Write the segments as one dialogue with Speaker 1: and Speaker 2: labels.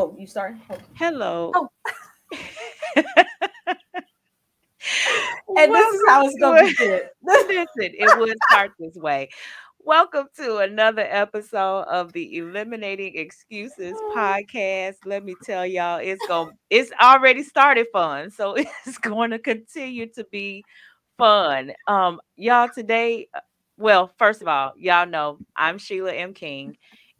Speaker 1: Oh, you start. Oh.
Speaker 2: Hello.
Speaker 1: Oh. and this is how it's going to be good.
Speaker 2: Listen, it would start this way. Welcome to another episode of the Eliminating Excuses podcast. Let me tell y'all, it's going it's already started fun. So it's going to continue to be fun. Um, y'all today, uh, well, first of all, y'all know I'm Sheila M. King,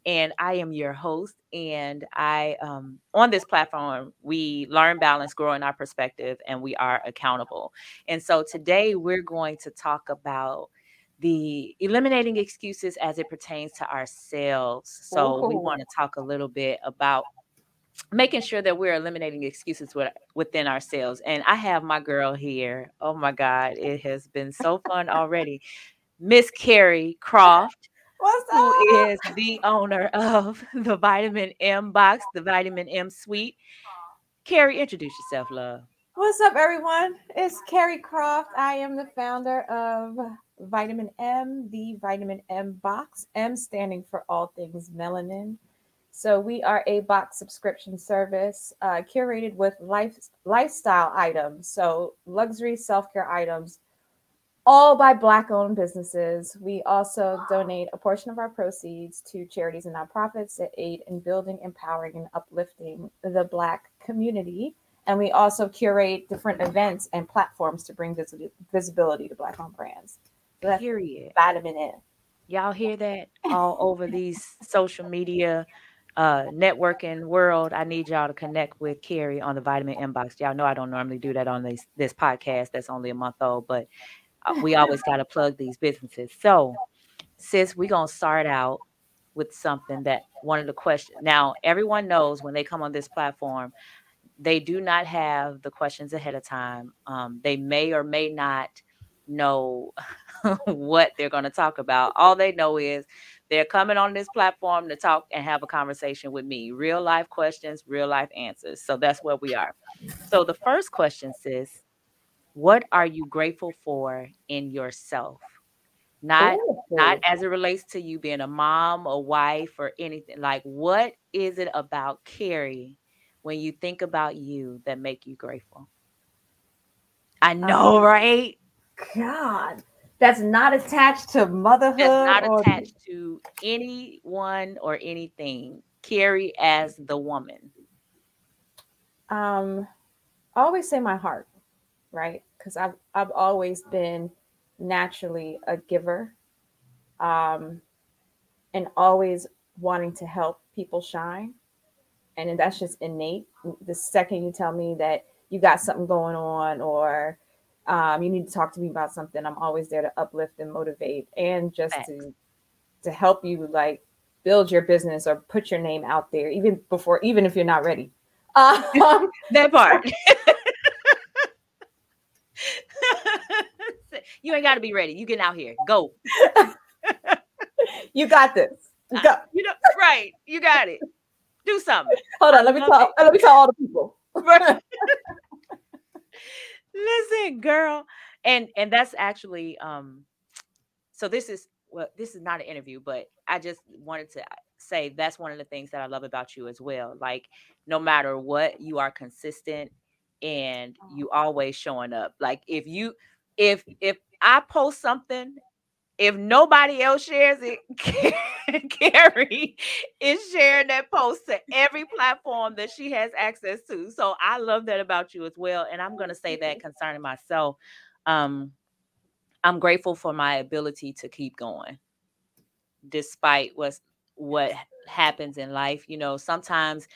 Speaker 2: and I am your host. And I, um, on this platform, we learn, balance, grow in our perspective, and we are accountable. And so today we're going to talk about the eliminating excuses as it pertains to ourselves. So Ooh. we want to talk a little bit about making sure that we're eliminating excuses within ourselves. And I have my girl here. Oh my God, it has been so fun already. Miss Kerry Croft.
Speaker 1: What's
Speaker 2: who is the owner of the Vitamin M box, the Vitamin M suite. Kerry, introduce yourself, love.
Speaker 1: What's up, everyone? It's Kerry Croft. I am the founder of Vitamin M, the Vitamin M box, M standing for all things melanin. So we are a box subscription service uh, curated with life lifestyle items, so luxury self care items, all by Black owned businesses. We also donate a portion of our proceeds to charities and nonprofits that aid in building, empowering, and uplifting the Black community. And we also curate different events and platforms to bring vis- visibility to Black owned brands.
Speaker 2: So Period.
Speaker 1: Vitamin M.
Speaker 2: Y'all hear that all over these social media uh, networking world, I need y'all to connect with Kerry on the Vitamin M box. Y'all know I don't normally do that on this this podcast. That's only a month old, but we always got to plug these businesses. So, sis, we're gonna start out with something that one of the questions. Now, everyone knows when they come on this platform, they do not have the questions ahead of time. Um, they may or may not know what they're going to talk about. All they know is they're coming on this platform to talk and have a conversation with me. Real life questions, real life answers. So that's where we are. So the first question says, what are you grateful for in yourself? Not Ooh. not as it relates to you being a mom, a wife, or anything. Like what is it about Kerry when you think about you that make you grateful? I know, um, right?
Speaker 1: God that's not attached to motherhood.
Speaker 2: That's not or... attached to anyone or anything. Kerry as the woman.
Speaker 1: Um, I always say my heart, right? Because I've I've always been naturally a giver, um, and always wanting to help people shine, and that's just innate. The second you tell me that you got something going on or um, you need to talk to me about something i'm always there to uplift and motivate and just Thanks. to to help you like build your business or put your name out there even before even if you're not ready
Speaker 2: um, that part you ain't got to be ready. You get out here. Go.
Speaker 1: You got this. Go.
Speaker 2: you know right. You got it. Do something.
Speaker 1: Hold on. Let me tell let me tell all the people. Right.
Speaker 2: Listen, girl. And and that's actually um so this is well, this is not an interview, but I just wanted to say that's one of the things that I love about you as well. Like no matter what, you are consistent and you always showing up. Like if you if if I post something if nobody else shares it, Kerry is sharing that post to every platform that she has access to. So I love that about you as well. And I'm to say that concerning myself. Um, I'm grateful for my ability to keep going despite what's what happens in life. You know, sometimes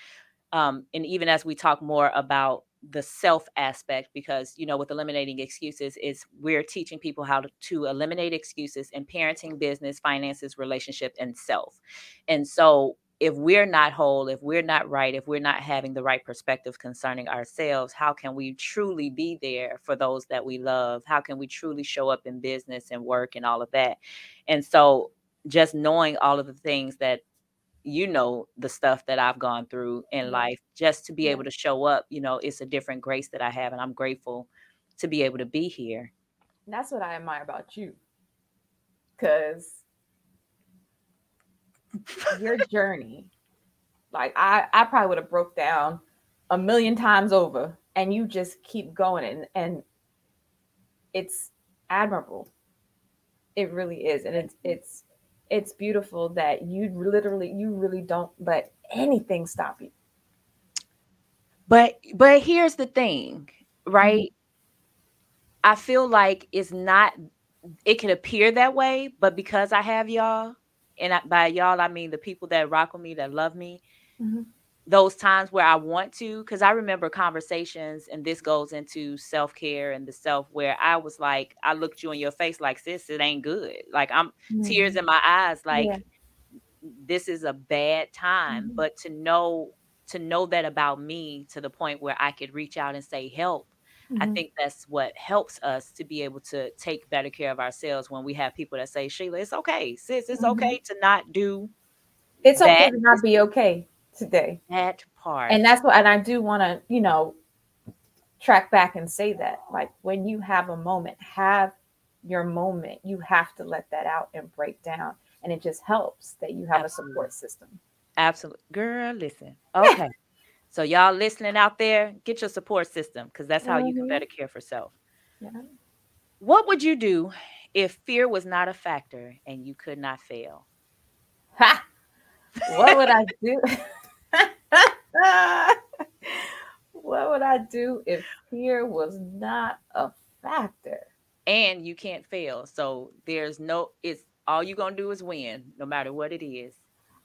Speaker 2: um, and even as we talk more about the self aspect because you know with eliminating excuses is we're teaching people how to, to eliminate excuses in parenting business finances relationship and self. And so if we're not whole if we're not right if we're not having the right perspective concerning ourselves how can we truly be there for those that we love? How can we truly show up in business and work and all of that? And so just knowing all of the things that you know the stuff that I've gone through in mm-hmm. life just to be able to show up, you know, it's a different grace that I have and I'm grateful to be able to be here.
Speaker 1: And that's what I admire about you. Cuz your journey Like I, I probably would have broke down a million times over, and you just keep going, and and it's admirable. It really is, and it's mm. it's it's beautiful that you literally you really don't let anything stop you.
Speaker 2: But but here's the thing, right? Mm-hmm. I feel like it's not it can appear that way, but because I have y'all, and I, by y'all I mean the people that rock with me, that love me, mm-hmm. Those times where I want to, because I remember conversations, and this goes into self care and the self where I was like, I looked you in your face like, sis, it ain't good. Like I'm mm-hmm. tears in my eyes, like yeah. this is a bad time. Mm-hmm. But to know to know that about me to the point where I could reach out and say help Mm-hmm. I think that's what helps us to be able to take better care of ourselves when we have people that say, Sheila, it's okay, sis, it's mm-hmm. okay to not do.
Speaker 1: It's okay to not be okay today.
Speaker 2: That part.
Speaker 1: And that's what, and I do want to, you know, track back and say that. Like when you have a moment, have your moment. You have to let that out and break down. And it just helps that you have Absolutely. a support system.
Speaker 2: Absolutely. Girl, listen. Okay. So y'all listening out there, get your support system because that's how mm-hmm. you can mm-hmm. better care for self. Yeah. What would you do if fear was not a factor and you could not fail?
Speaker 1: Ha! What would I do? what would I do if fear was not a factor?
Speaker 2: And you can't fail. So there's no it's all you're gonna do is win, no matter what it is.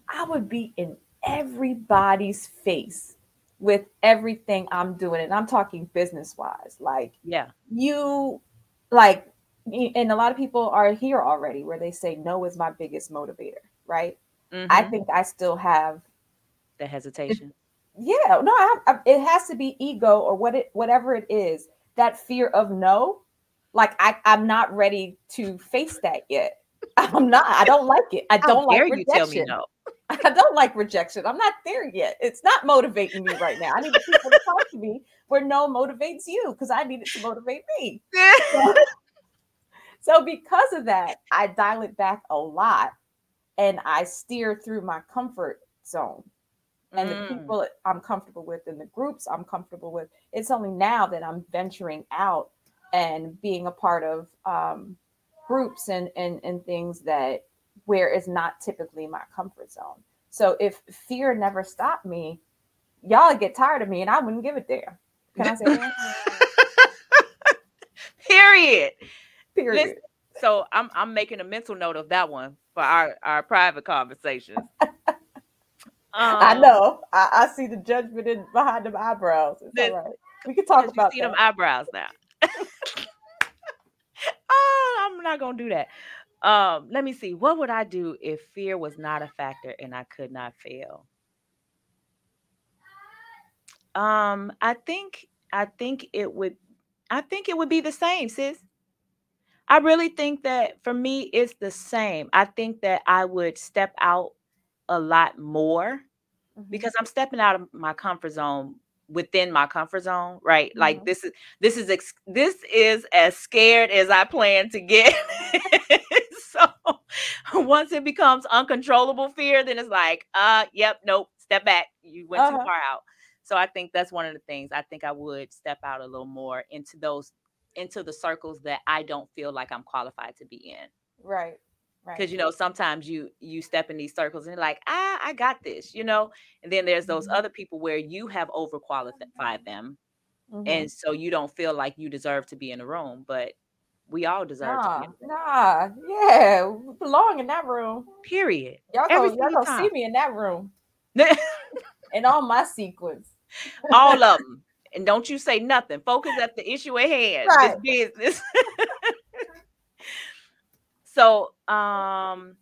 Speaker 1: I would be in everybody's face with everything I'm doing. And I'm talking business wise. Like,
Speaker 2: yeah,
Speaker 1: you like, and a lot of people are here already where they say no is my biggest motivator, right? Mm-hmm. I think I still have
Speaker 2: the hesitation.
Speaker 1: Yeah, no, I, I, it has to be ego or what it whatever it is. That fear of no, like I, I'm not ready to face that yet. I'm not. I don't like it. I don't like rejection. you tell me no. I don't like rejection. I'm not there yet. It's not motivating me right now. I need people to talk to me where no motivates you because I need it to motivate me. So, so, because of that, I dial it back a lot and I steer through my comfort zone. And mm. the people I'm comfortable with and the groups I'm comfortable with. It's only now that I'm venturing out and being a part of um, groups and, and and things that where it's not typically my comfort zone. So if fear never stopped me, y'all get tired of me and I wouldn't give it there. Can I say that?
Speaker 2: Period. Period. Listen, so I'm I'm making a mental note of that one for our, our private conversations.
Speaker 1: Um, I know. I, I, see the judgment in behind them eyebrows. It's this, all right. We can talk about
Speaker 2: you see that. them eyebrows now. oh, I'm not gonna do that. Um, let me see. What would I do if fear was not a factor and I could not fail? Um, I think I think it would I think it would be the same, sis. I really think that for me it's the same. I think that I would step out a lot more mm-hmm. because I'm stepping out of my comfort zone within my comfort zone, right? Mm-hmm. Like this is this is ex- this is as scared as I plan to get. so once it becomes uncontrollable fear, then it's like, uh, yep, nope, step back. You went uh-huh. too far out. So I think that's one of the things. I think I would step out a little more into those into the circles that I don't feel like I'm qualified to be in.
Speaker 1: Right.
Speaker 2: Because right. you know, sometimes you you step in these circles and you're like, ah, I got this, you know. And then there's those mm-hmm. other people where you have overqualified them. Mm-hmm. And so you don't feel like you deserve to be in the room. But we all deserve
Speaker 1: nah, to. Nah, yeah, we belong in that room.
Speaker 2: Period.
Speaker 1: Y'all gonna, y'all gonna see me in that room. and all my sequence.
Speaker 2: all of them. And don't you say nothing. Focus at the issue at hand. Right. This business. so, um,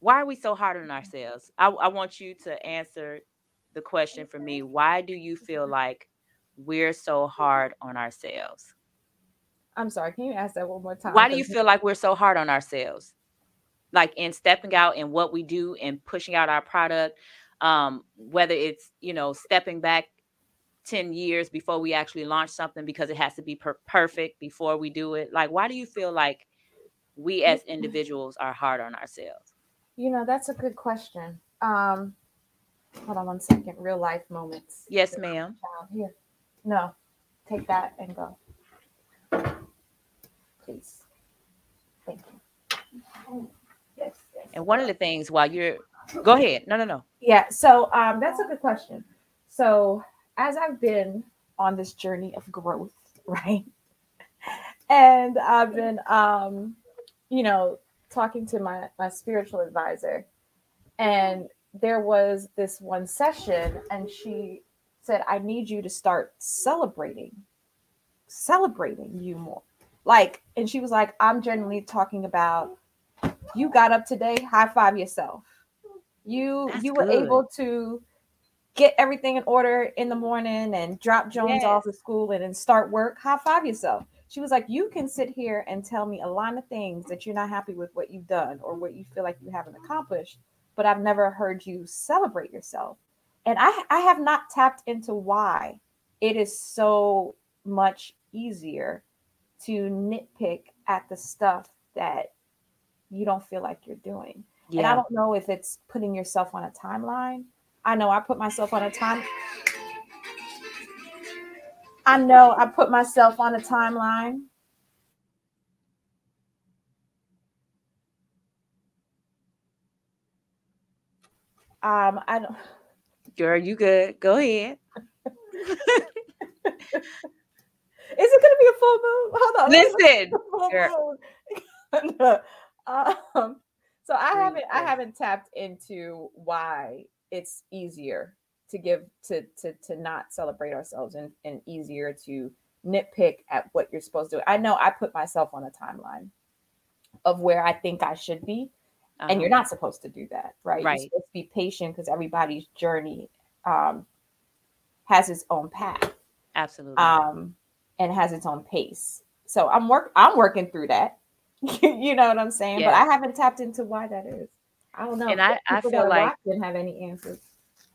Speaker 2: why are we so hard on ourselves? I, I want you to answer the question for me. Why do you feel like we're so hard on ourselves?
Speaker 1: I'm sorry, can you ask that one more time?
Speaker 2: Why do you feel like we're so hard on ourselves? Like in stepping out and what we do and pushing out our product, um, whether it's you know stepping back 10 years before we actually launch something because it has to be per- perfect before we do it. Like, why do you feel like we as individuals are hard on ourselves?
Speaker 1: You know, that's a good question. Um, hold on one second. Real life moments.
Speaker 2: Yes, ma'am.
Speaker 1: Here. No. Take that and go. Please. Thank you. Yes. yes.
Speaker 2: And one of the things while you're go ahead. No, no, no.
Speaker 1: Yeah, so um, that's a good question. So as I've been on this journey of growth, right? And I've been um, you know, talking to my my spiritual advisor, and there was this one session, and she said, I need you to start celebrating, celebrating you more. Like, and she was like, I'm generally talking about you got up today, high five yourself. You
Speaker 2: That's
Speaker 1: you were
Speaker 2: good.
Speaker 1: able to get everything in order in the morning and drop Jones
Speaker 2: Yes.
Speaker 1: off at school and then start work. High five yourself. She was like, You can sit here and tell me a line of things that you're not happy with what you've done or what you feel like you haven't accomplished, but I've never heard you celebrate yourself. And I, I have not tapped into why it is so much easier to nitpick at the stuff that you don't feel like you're doing. And I don't know if it's putting yourself on a timeline. I know I put myself on a time. I know I put myself on a timeline. Um, I don't.
Speaker 2: Girl, you good. Go ahead.
Speaker 1: Is it going to be a full moon? Hold on. let me look
Speaker 2: Listen.
Speaker 1: full moon. Um, so I haven't I haven't tapped into why it's easier to give to to to not celebrate ourselves and, and easier to nitpick at what you're supposed to do. I know I put myself on a timeline of where I think I should be, and you're
Speaker 2: Uh-huh.
Speaker 1: not supposed to do that, right?
Speaker 2: Right.
Speaker 1: You're supposed to be patient because everybody's journey um, has its own path
Speaker 2: Absolutely.
Speaker 1: um, and has its own pace. So I'm work I'm working through that. you know what I'm saying?
Speaker 2: Yeah.
Speaker 1: But I haven't tapped into why that is. I don't know.
Speaker 2: And I- I feel like-
Speaker 1: watch didn't have any answers.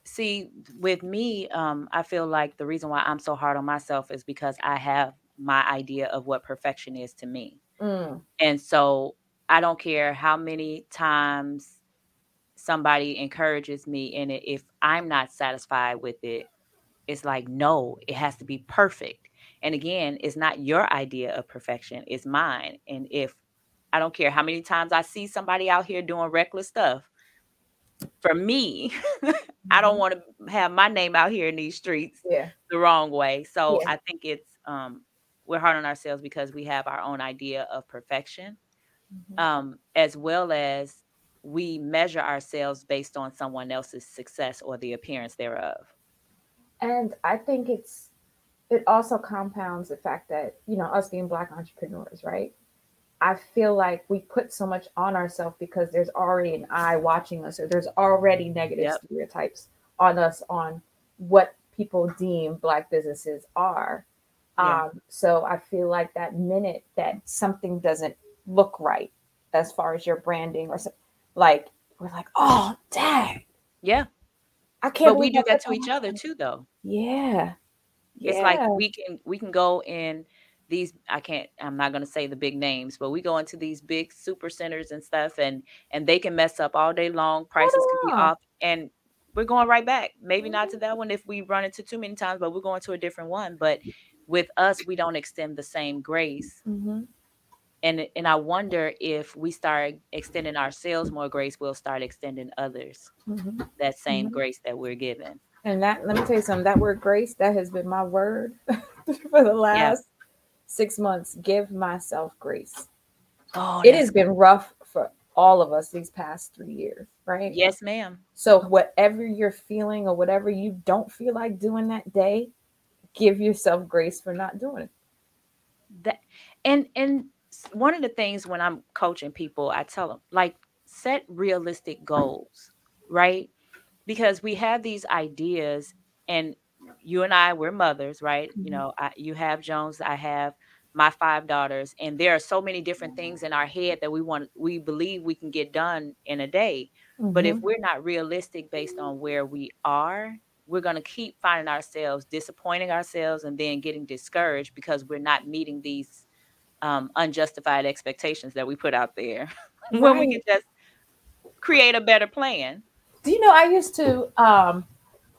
Speaker 2: See, with me, um, I feel like the reason why I'm so hard on myself is because I have my idea of what perfection is to me.
Speaker 1: Mm,
Speaker 2: And so I don't care how many times somebody encourages me in it. If I'm not satisfied with it, it's like, no, it has to be perfect. And again, it's not your idea of perfection, it's mine. And if I don't care how many times I see somebody out here doing reckless stuff, for me, I don't
Speaker 1: mhm.
Speaker 2: want to have my name out here in these streets
Speaker 1: Yeah.
Speaker 2: the wrong way. So
Speaker 1: Yeah.
Speaker 2: I think it's um we're hard on ourselves because we have our own idea of perfection,
Speaker 1: Mhm.
Speaker 2: um, as well as we measure ourselves based on someone else's success or the appearance thereof.
Speaker 1: And I think it's it also compounds the fact that, you know, us being black entrepreneurs, right? I feel like we put so much on ourselves because there's already an eye watching us, or there's already negative
Speaker 2: Yep.
Speaker 1: stereotypes on us on what people deem black businesses are.
Speaker 2: Yeah.
Speaker 1: Um, so I feel like that minute that something doesn't look right as far as your branding or so, like we're like, oh dang,
Speaker 2: Yeah,
Speaker 1: I can't.
Speaker 2: but we do that to each other too, though.
Speaker 1: Yeah.
Speaker 2: It's like we can we can go in these I can't I'm not going to say the big names, but we go into these big super centers and stuff and and they can mess up all day long. Prices can be off and we're going right back. Maybe not
Speaker 1: Mm-hmm.
Speaker 2: to that one if we run into too many times, but we're going to a different one. But with us, we don't extend the same grace.
Speaker 1: Mhm.
Speaker 2: And and I wonder if we start extending ourselves more grace, we'll start extending others
Speaker 1: Mhm.
Speaker 2: that same
Speaker 1: Mhm.
Speaker 2: grace that we're given.
Speaker 1: And that, let me tell you something, that word grace, that has been my word for the last six months. Give myself grace.
Speaker 2: Oh,
Speaker 1: It has been rough for all of us these past three years, right?
Speaker 2: yes, ma'am.
Speaker 1: So, whatever you're feeling or whatever you don't feel like doing that day, give yourself grace for not doing it.
Speaker 2: that and and one of the things when i'm coaching people i tell them like set realistic goals right because we have these ideas and you and i we're mothers right
Speaker 1: Mhm.
Speaker 2: you know I, you have jones i have my five daughters and there are so many different things in our head that we want we believe we can get done in a day but if
Speaker 1: Mhm.
Speaker 2: we're not realistic based on where we are, we're going to keep finding ourselves disappointing ourselves and then getting discouraged because we're not meeting these um, unjustified expectations that we put out there when we can just create a better plan.
Speaker 1: Do you know I used to um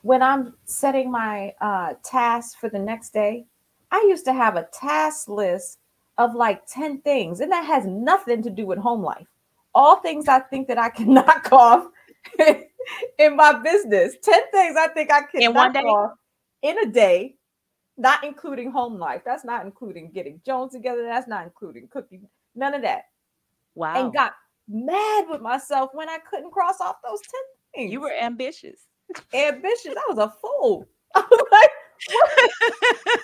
Speaker 1: when I'm setting my uh tasks for the next day, I used to have a task list of like 10 things, and that has nothing to do with home life. All things I think that I can knock off in my business. 10 things I think I can
Speaker 2: In
Speaker 1: knock off in a day, not including home life. That's not including getting Jones together. That's not including cooking. None of that.
Speaker 2: Wow.
Speaker 1: And got mad with myself when I couldn't cross off those 10 things.
Speaker 2: you were ambitious.
Speaker 1: ambitious. I was a fool. I was like, what?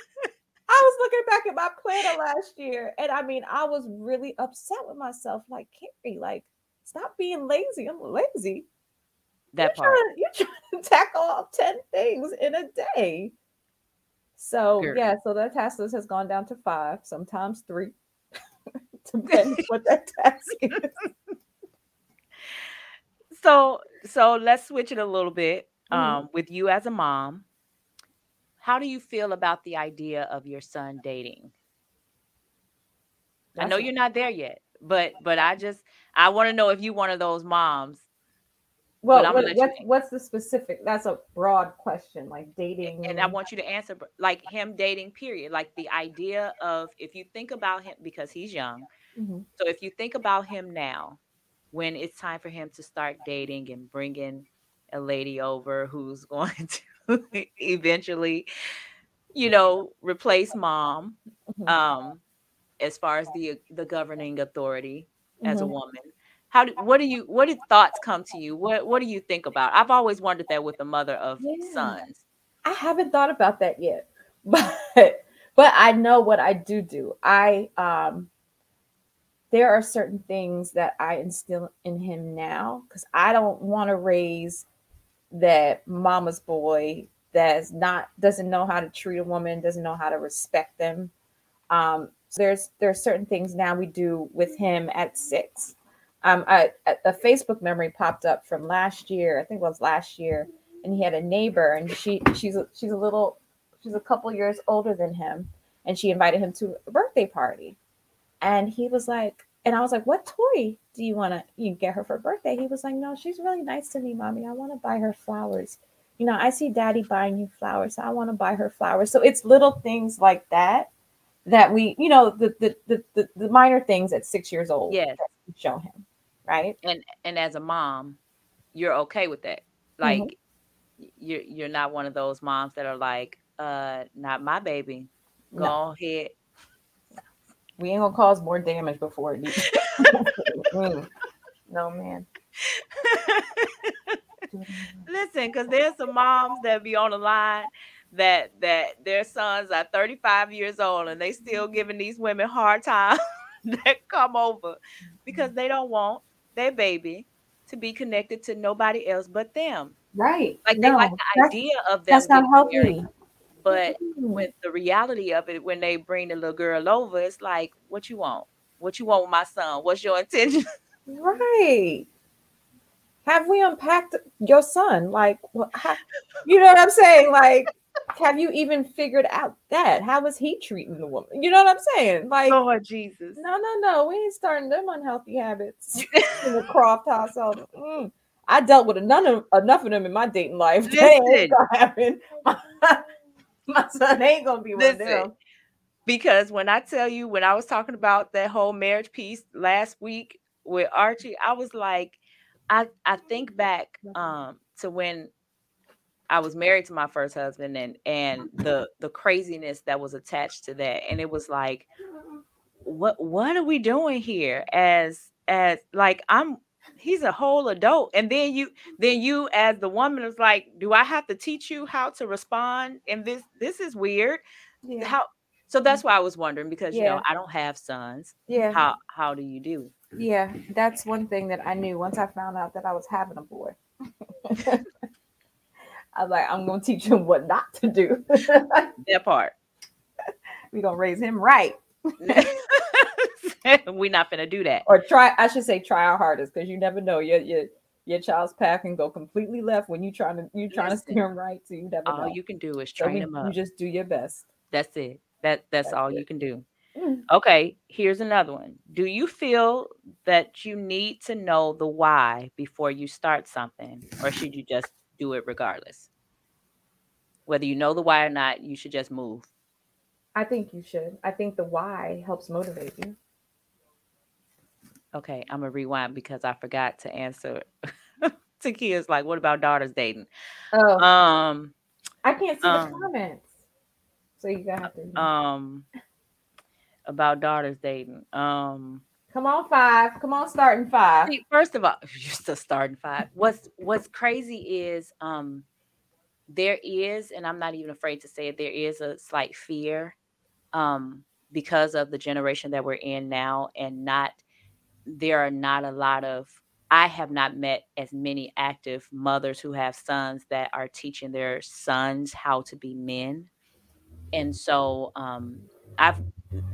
Speaker 1: I was looking back at my planner last year, and I mean, I was really upset with myself. Like, Kerry, like, stop being lazy. I'm lazy.
Speaker 2: That
Speaker 1: you're
Speaker 2: part.
Speaker 1: Trying, you're trying to tackle all 10 things in a day. So,
Speaker 2: Sure.
Speaker 1: yeah, so that task list has gone down to five, sometimes three, depending what that task is.
Speaker 2: So so let's switch it a little bit.
Speaker 1: Mhm.
Speaker 2: Um, with you as a mom, how do you feel about the idea of your son dating? I know you're not there yet, but but I just I want to know if you one of those moms.
Speaker 1: Well, what, what's, what's the specific? That's a broad question, like dating.
Speaker 2: And I want you to answer like him dating, period. Like the idea of if you think about him because he's young.
Speaker 1: Mhm.
Speaker 2: So if you think about him now, when it's time for him to start dating and bringing a lady over who's going to eventually, you know, replace mom,
Speaker 1: Mhm.
Speaker 2: um, as far as the the governing authority as a
Speaker 1: Mhm.
Speaker 2: woman. How do what do you what do thoughts come to you? What what do you think about? I've always wondered that with the mother of
Speaker 1: Yeah.
Speaker 2: sons.
Speaker 1: I haven't thought about that yet, but but I know what I do do. I um there are certain things that I instill in him now because I don't want to raise that mama's boy that's not doesn't know how to treat a woman, doesn't know how to respect them. Um, so there's there's certain things now we do with him at six. Um, I, a Facebook memory popped up from last year. I think it was last year, and he had a neighbor, and she she's a, she's a little she's a couple years older than him, and she invited him to a birthday party, and he was like, and I was like, what toy do you want to you get her for birthday? He was like, no, she's really nice to me, mommy. I want to buy her flowers. You know, I see daddy buying you flowers. So I want to buy her flowers. So it's little things like that that we, you know, the the the, the, the minor things at six years old
Speaker 2: Yes.
Speaker 1: that show him, right?
Speaker 2: and and as a mom you're okay with that like you're you're not one of those moms that are like uh not my baby go
Speaker 1: No.
Speaker 2: ahead
Speaker 1: We ain't gonna cause more damage before it needs. Mm. No, man.
Speaker 2: listen because there's some moms that be on the line that that their sons are 35 years old and they still giving these women hard time that come over because they don't want their baby to be connected to nobody else but them
Speaker 1: Right.
Speaker 2: like they like the idea of them
Speaker 1: That's not
Speaker 2: getting married,
Speaker 1: healthy.
Speaker 2: But
Speaker 1: Mm.
Speaker 2: with the reality of it, when they bring the little girl over, it's like, what you want? What you want with my son? What's your intention?
Speaker 1: Right. Have we unpacked your son? Like, what, how, you know what I'm saying? Like, have you even figured out that? How is he treating the woman? You know what I'm saying? Like,
Speaker 2: Lord Jesus.
Speaker 1: no, no, no. We ain't starting them unhealthy habits in the Croft household. Mm. I dealt with enough of, enough of them in my dating life.
Speaker 2: Listen.
Speaker 1: my son ain't gonna be one of them.
Speaker 2: Because when I tell you, when I was talking about that whole marriage piece last week with Archie, I was like, I I think back um to when I was married to my first husband and and the the craziness that was attached to that. And it was like, what what are we doing here as as like i'm he's a whole adult and then you then you as the woman is like do i have to teach you how to respond and this this is weird
Speaker 1: Yeah.
Speaker 2: how so that's mm. why i was wondering because you know i don't have sons
Speaker 1: Yeah.
Speaker 2: how how do you do
Speaker 1: Yeah, that's one thing that I knew once I found out that I was having a boy. I was like, I'm gonna teach him what not to do.
Speaker 2: that part
Speaker 1: We're gonna raise him right.
Speaker 2: we're not gonna do that
Speaker 1: Or try, I should say try our hardest because you never know. Your your your child's path can go completely left when you trying to you trying to steer them right, so you never
Speaker 2: all
Speaker 1: know.
Speaker 2: you can do is
Speaker 1: So
Speaker 2: train
Speaker 1: we-
Speaker 2: them
Speaker 1: you
Speaker 2: up
Speaker 1: just do your best.
Speaker 2: that's it that that's
Speaker 1: That's
Speaker 2: all
Speaker 1: it.
Speaker 2: you can do
Speaker 1: Mm.
Speaker 2: Okay, here's another one. Do you feel that you need to know the why before you start something, or should you just do it regardless? Whether you know the why or not, you should just move.
Speaker 1: I think you should. I think the why helps motivate you.
Speaker 2: Okay, I'm gonna rewind because I forgot to answer. Takia's like, what about daughters dating?
Speaker 1: Oh,
Speaker 2: Um,
Speaker 1: I can't see
Speaker 2: um,
Speaker 1: the comments. So you gotta have to
Speaker 2: um, about daughters dating. Um,
Speaker 1: come on five. Come on, starting five.
Speaker 2: See, first of all, you're still starting five. What's what's crazy is um there is, and I'm not even afraid to say it, there is a slight fear um because of the generation that we're in now and not there are not a lot of I have not met as many active mothers who have sons that are teaching their sons how to be men. And so um I've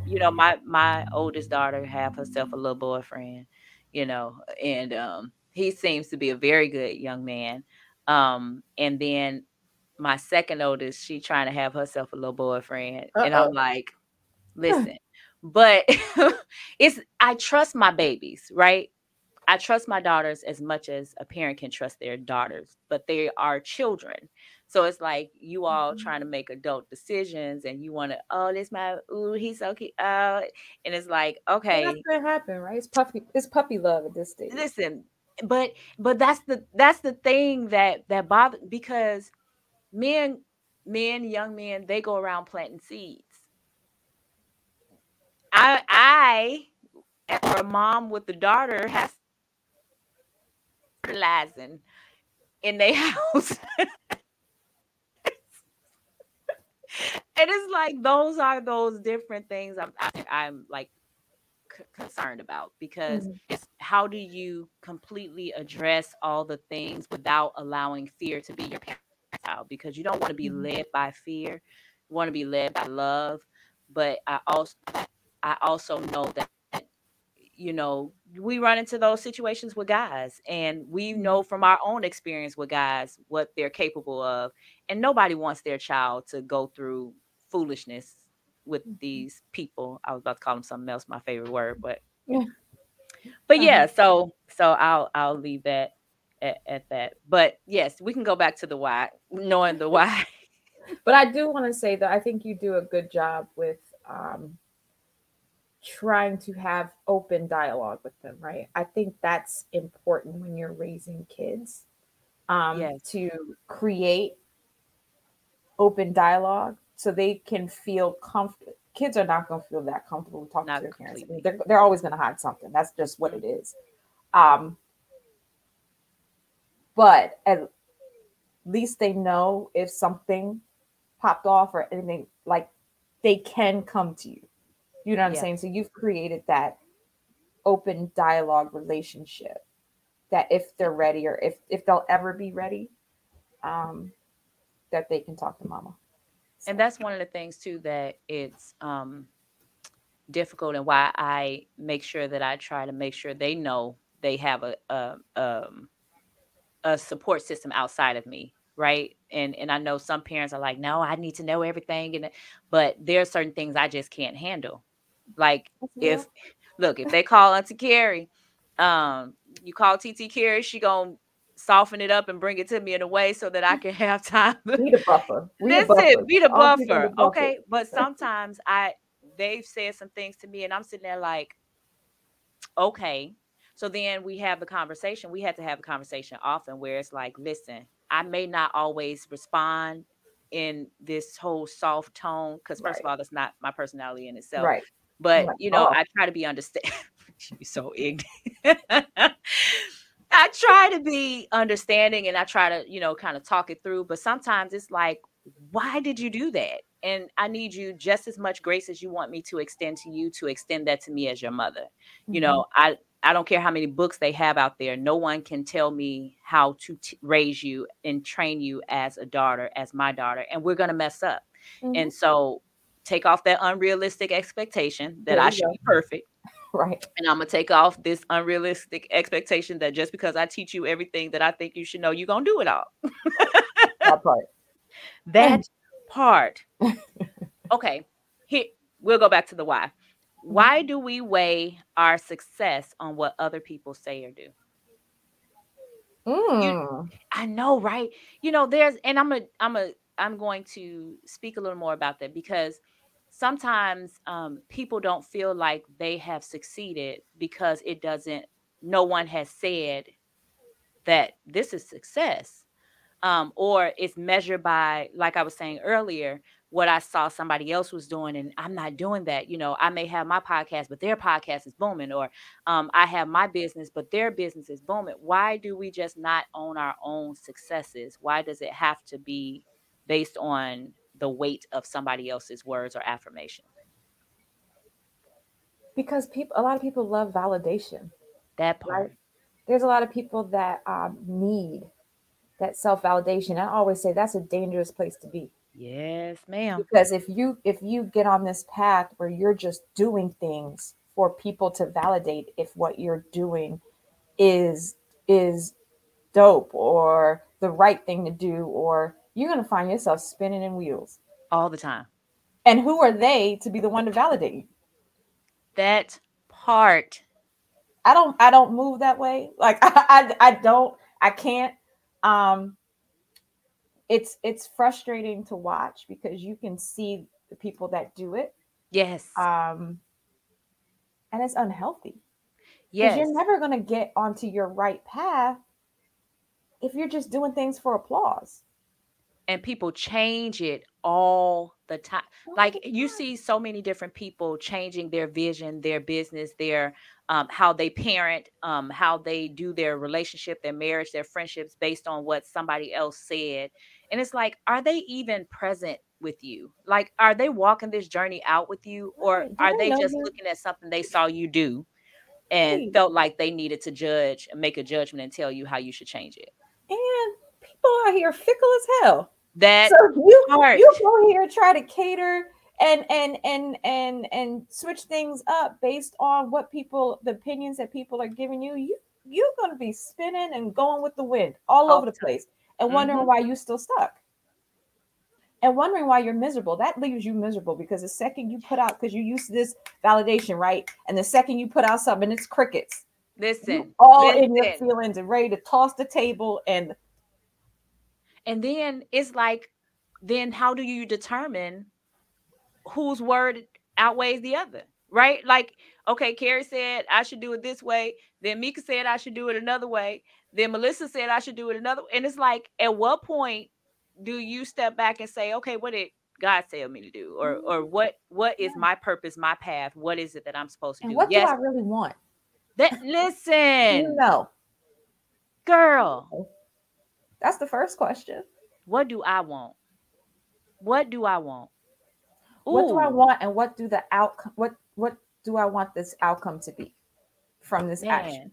Speaker 2: you know my my oldest daughter have herself a little boyfriend you know and um he seems to be a very good young man. Um and then my second oldest she trying to have herself a little boyfriend and i'm like listen but it's i trust my babies right i trust my daughters as much as a parent can trust their daughters but they are children so it's like you all
Speaker 1: Mhm.
Speaker 2: trying to make adult decisions and you want to oh this my ooh he's so cute oh and it's like okay
Speaker 1: that's gonna happen, right? It's puppy. It's puppy love at this stage.
Speaker 2: listen but but that's the that's the thing that that bothers because men men young men they go around planting seeds i i as a mom with a daughter has fertilizing in their house and it's like those are those different things i'm I, i'm like c- concerned about because
Speaker 1: Mhm.
Speaker 2: it's how do you completely address all the things without allowing fear to be your parent child because you don't want to be
Speaker 1: Mhm.
Speaker 2: led by fear you want to be led by love but i also i also know that you know we run into those situations with guys and we know from our own experience with guys what they're capable of and nobody wants their child to go through foolishness with
Speaker 1: Mhm.
Speaker 2: these people i was about to call them something else my favorite word but
Speaker 1: Yeah.
Speaker 2: but
Speaker 1: Uh-huh.
Speaker 2: yeah so so i'll i'll leave that at, at that but yes we can go back to the why knowing the why
Speaker 1: But I do want to say that I think you do a good job with um, trying to have open dialogue with them, right? I think that's important when you're raising kids um,
Speaker 2: Yes.
Speaker 1: to create open dialogue so they can feel comfortable. Kids are not going to feel that comfortable talking
Speaker 2: Not
Speaker 1: to their parents. I mean, they're, they're always going to hide something. That's just what it is. Um, but at least they know if something popped off or anything like they can come to you you know what i'm
Speaker 2: Yeah.
Speaker 1: saying so you've created that open dialogue relationship that if they're ready or if if they'll ever be ready um that they can talk to mama
Speaker 2: and that's one of the things too that it's um difficult and why I make sure that I try to make sure they know they have a a um a support system outside of me, right? And and I know some parents are like, no, I need to know everything, and but there are certain things I just can't handle. Like if look, if they call Auntie Kerry, um, you call TT Kerry, she gonna soften it up and bring it to me in a way so that I can have time.
Speaker 1: be the buffer
Speaker 2: Listen,
Speaker 1: buffer.
Speaker 2: be the buffer.
Speaker 1: the buffer.
Speaker 2: Okay. But sometimes I they've said some things to me and I'm sitting there like, okay. So then we have the conversation. We had to have a conversation often where it's like, listen, I may not always respond in this whole soft tone because first of all, that's not my personality in itself.
Speaker 1: right
Speaker 2: But
Speaker 1: Right.
Speaker 2: you know,
Speaker 1: Oh.
Speaker 2: I try to be understand. She's so ignorant. I try to be understanding and I try to, you know, kind of talk it through. But sometimes it's like, why did you do that? And I need you just as much grace as you want me to extend to you to extend that to me as your mother. You
Speaker 1: Mhm.
Speaker 2: know, I I don't care how many books they have out there. No one can tell me how to t- raise you and train you as a daughter, as my daughter, and we're gonna mess up.
Speaker 1: Mhm.
Speaker 2: And so, take off that unrealistic expectation that
Speaker 1: There
Speaker 2: I should
Speaker 1: go.
Speaker 2: be perfect
Speaker 1: right
Speaker 2: and I'm gonna take off this unrealistic expectation that just because I teach you everything that I think you should know, you're gonna do it all.
Speaker 1: that part
Speaker 2: That part. Okay, here we'll go back to the why. why do we weigh our success on what other people say or do?
Speaker 1: Mm.
Speaker 2: You, I know, right? You know, there's, and I'm a, I'm a, I'm going to speak a little more about that because sometimes um, people don't feel like they have succeeded because it doesn't. No one has said that this is success, um, or it's measured by, like I was saying earlier, what I saw somebody else was doing, and I'm not doing that. You know, I may have my podcast, but their podcast is booming, or um, I have my business, but their business is booming. Why do we just not own our own successes? Why does it have to be based on the weight of somebody else's words or affirmation?
Speaker 1: Because people, a lot of people love validation.
Speaker 2: That part.
Speaker 1: Right. There's a lot of people that um, need that self validation. I always say that's a dangerous place to be
Speaker 2: Yes, ma'am.
Speaker 1: because if you if you get on this path where you're just doing things for people to validate if what you're doing is is dope or the right thing to do or you're going to find yourself spinning in wheels
Speaker 2: All the time.
Speaker 1: and who are they to be the one to validate you
Speaker 2: That part.
Speaker 1: i don't i don't move that way like i i, I don't i can't um it's it's frustrating to watch because you can see the people that do it
Speaker 2: Yes.
Speaker 1: um and it's unhealthy
Speaker 2: yes.
Speaker 1: you're never going to get onto your right path if you're just doing things for applause
Speaker 2: and people change it all the time. Like you see so many different people changing their vision, their business, their um, how they parent, um, how they do their relationship, their marriage, their friendships based on what somebody else said. And it's like, are they even present with you? Like, are they walking this journey out with you, or are
Speaker 1: they
Speaker 2: just looking at something they saw you do and felt like they needed to judge and make a judgment and tell you how you should change it?
Speaker 1: and people out here fickle as hell
Speaker 2: That
Speaker 1: so you
Speaker 2: part.
Speaker 1: you go here try to cater and and and and and switch things up based on what people the opinions that people are giving you. You you're going to be spinning and going with the wind all
Speaker 2: All
Speaker 1: over
Speaker 2: the
Speaker 1: place and wondering
Speaker 2: Mhm.
Speaker 1: why you still stuck. And wondering why you're miserable. That leaves you miserable because the second you put out because you used this validation right? And the second you put out something it's crickets. You
Speaker 2: Listen,
Speaker 1: all in your feelings and ready to toss the table and
Speaker 2: And then it's like, then how do you determine whose word outweighs the other? Right? Like, okay, Kerry said I should do it this way. Then Mika said I should do it another way. Then Melissa said I should do it another. And it's like, at what point do you step back and say, okay, what did God tell me to do? Or mm-hmm. or what what is my purpose, my path? What is it that I'm supposed to
Speaker 1: and
Speaker 2: do?
Speaker 1: what
Speaker 2: yes,
Speaker 1: do i really want
Speaker 2: that
Speaker 1: you
Speaker 2: listen,
Speaker 1: know
Speaker 2: girl,
Speaker 1: that's the first question
Speaker 2: what do I want? What do I want?
Speaker 1: what do I want and what do the outcome what what do I want this outcome to be from this action?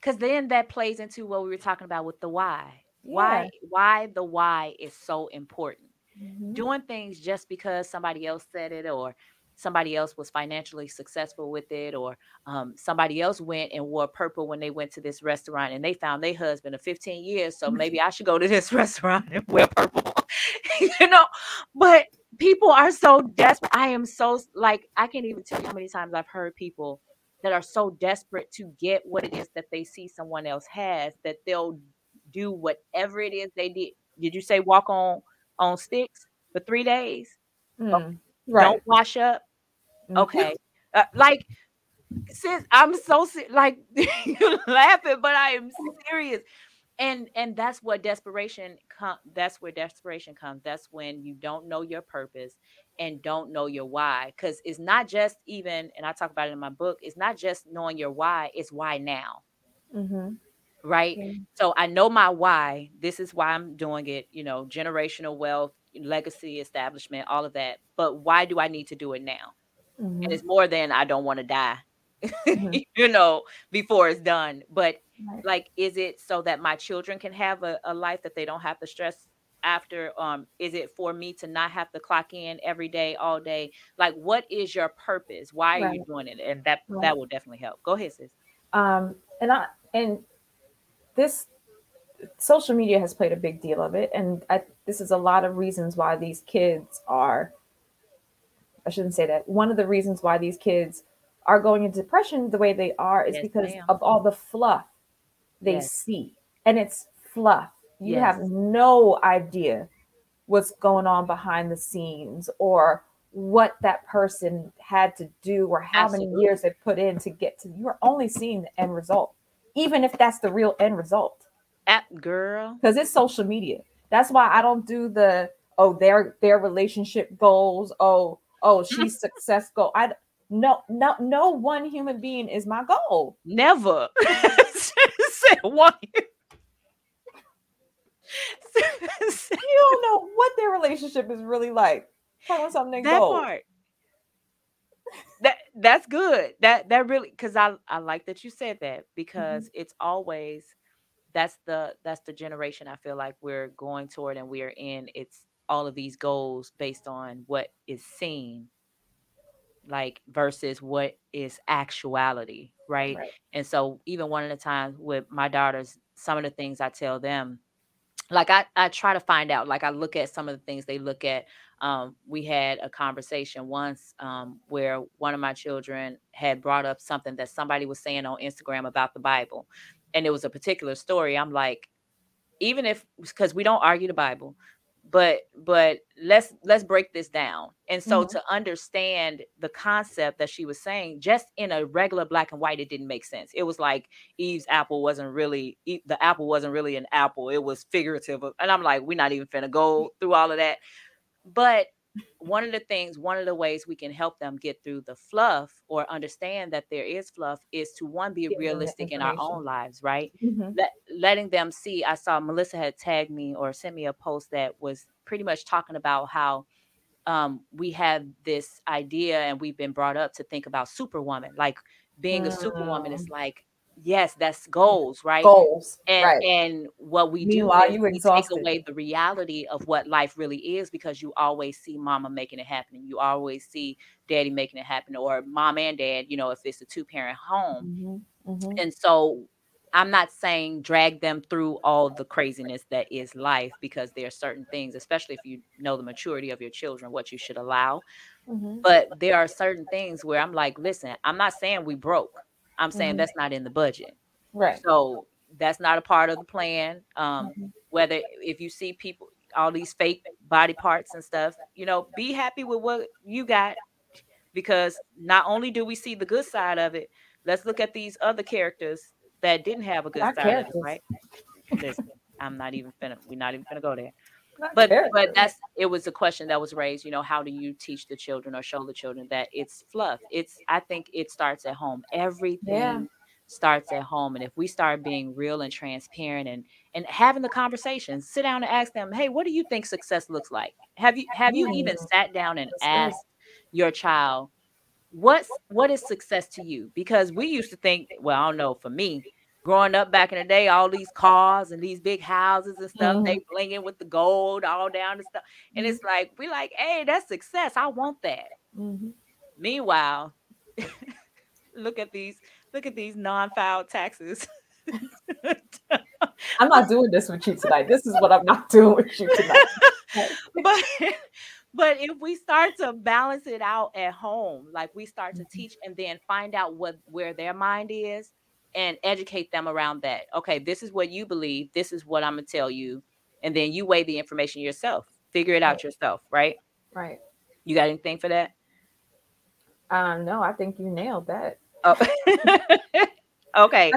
Speaker 2: Because then that plays into what we were talking about with the why.
Speaker 1: Yeah.
Speaker 2: Why why the why is so important.
Speaker 1: Mhm.
Speaker 2: Doing things just because somebody else said it or somebody else was financially successful with it or um, somebody else went and wore purple when they went to this restaurant and they found their husband of 15 years so maybe i should go to this restaurant and wear purple you know? But people are so desperate i am so like i can't even tell you how many times i've heard people that are so desperate to get what it is that they see someone else has that they'll do whatever it is they did. Did you say walk on on sticks for three days?
Speaker 1: Mm, right.
Speaker 2: don't wash up. Okay. Uh, like since i'm so like you're laughing but i am serious. And and that's what desperation com- that's where desperation comes that's when you don't know your purpose and don't know your why. Because it's not just even and i talk about it in my book it's not just knowing your why it's why now.
Speaker 1: Mhm.
Speaker 2: right? So i know my why. This is why i'm doing it you know generational wealth legacy establishment all of that. But why do i need to do it now and
Speaker 1: Mhm.
Speaker 2: it's more than I don't want to die,
Speaker 1: Mhm.
Speaker 2: you know, before it's done. But
Speaker 1: Right.
Speaker 2: like, is it so that my children can have a, a life that they don't have to stress after? Um, is it for me to not have to clock in every day, all day? Like, what is your purpose? Why are you doing it? And that
Speaker 1: Right.
Speaker 2: that will definitely help. Go ahead, sis.
Speaker 1: Um, and I and this social media has played a big deal of it, and I, this is a lot of reasons why these kids are. I shouldn't say that. One of the reasons why these kids are going into depression the way they are is
Speaker 2: Yes,
Speaker 1: because
Speaker 2: ma'am.
Speaker 1: of all the fluff they
Speaker 2: Yes.
Speaker 1: see. And it's fluff. You
Speaker 2: Yes.
Speaker 1: have no idea what's going on behind the scenes or what that person had to do or how many years they put in to get to you're only seeing the end result even if that's the real end result
Speaker 2: App girl.
Speaker 1: because it's social media that's why i don't do the oh their their relationship goals oh oh she's success goal i no no no one human being is my goal
Speaker 2: Never. One.
Speaker 1: you don't know what their relationship is really like Talking about something
Speaker 2: that
Speaker 1: goal.
Speaker 2: part. That that's good. That that really because I I like that you said that because mm-hmm. it's always that's the that's the generation I feel like we're going toward and we're in. It's all of these goals based on what is seen, like versus what is actuality, right?
Speaker 1: Right.
Speaker 2: And so even one of the times with my daughters, some of the things I tell them, like I, I try to find out, like I look at some of the things they look at. Um, we had a conversation once um, where one of my children had brought up something that somebody was saying on Instagram about the Bible. And it was a particular story. I'm like, even if because we don't argue the Bible, but but let's let's break this down. And so
Speaker 1: Mhm.
Speaker 2: to understand the concept that she was saying, just in a regular black and white, it didn't make sense. It was like Eve's apple wasn't really the apple wasn't really an apple. It was figurative. And I'm like, we're not even finna go through all of that. But one of the things, one of the ways we can help them get through the fluff or understand that there is fluff is to one be
Speaker 1: the
Speaker 2: realistic in our own lives, right?
Speaker 1: Mhm.
Speaker 2: let, letting them see i saw melissa had tagged me or sent me a post that was pretty much talking about how um, we have this idea and we've been brought up to think about superwoman like being a superwoman is like yes that's goals right
Speaker 1: goals
Speaker 2: and
Speaker 1: right
Speaker 2: and what we
Speaker 1: Meanwhile,
Speaker 2: do is
Speaker 1: you
Speaker 2: we take away the reality of what life really is because you always see mama making it happen and you always see daddy making it happen or mom and dad you know if it's a two parent home
Speaker 1: Mhm. Mhm.
Speaker 2: and so I'm not saying drag them through all the craziness that is life because there are certain things, especially if you know the maturity of your children, what you should allow.
Speaker 1: Mhm.
Speaker 2: But there are certain things where I'm like, listen, I'm not saying we broke. I'm saying
Speaker 1: Mhm.
Speaker 2: that's not in the budget.
Speaker 1: right
Speaker 2: So that's not a part of the plan. Um,
Speaker 1: Mhm.
Speaker 2: whether if you see people all these fake body parts and stuff, you know, be happy with what you got because not only do we see the good side of it, let's look at these other characters that didn't have a good
Speaker 1: Not
Speaker 2: side of it, right? Listen, I'm not even finna we're not even gonna go there. But but that's it was a question that was raised, you know, how do you teach the children or show the children that it's fluff? It's I think it starts at home. Everything starts at home. And if we start being real and transparent and and having the conversations, sit down and ask them, hey, what do you think success looks like? Have you have you even
Speaker 1: Mm.
Speaker 2: sat down and asked your child what's what is success to you? Because we used to think, well, I don't know, for me, growing up back in the day, all these cars and these big houses and stuff, they blinging with the gold all down and stuff. And it's like, we like, hey, that's success. I want that.
Speaker 1: Mhm.
Speaker 2: Meanwhile, look at these, look at these non-filed taxes.
Speaker 1: I'm not doing this with you tonight. This is what I'm not doing with you tonight.
Speaker 2: but but if we start to balance it out at home, like we start to
Speaker 1: Mhm.
Speaker 2: teach and then find out what where their mind is and educate them around that. Okay, this is what you believe, this is what I'm gonna tell you, and then you weigh the information yourself. Figure it out
Speaker 1: Right.
Speaker 2: yourself, right?
Speaker 1: Right.
Speaker 2: You got anything for that?
Speaker 1: Um, no, I think you nailed that.
Speaker 2: Oh. okay.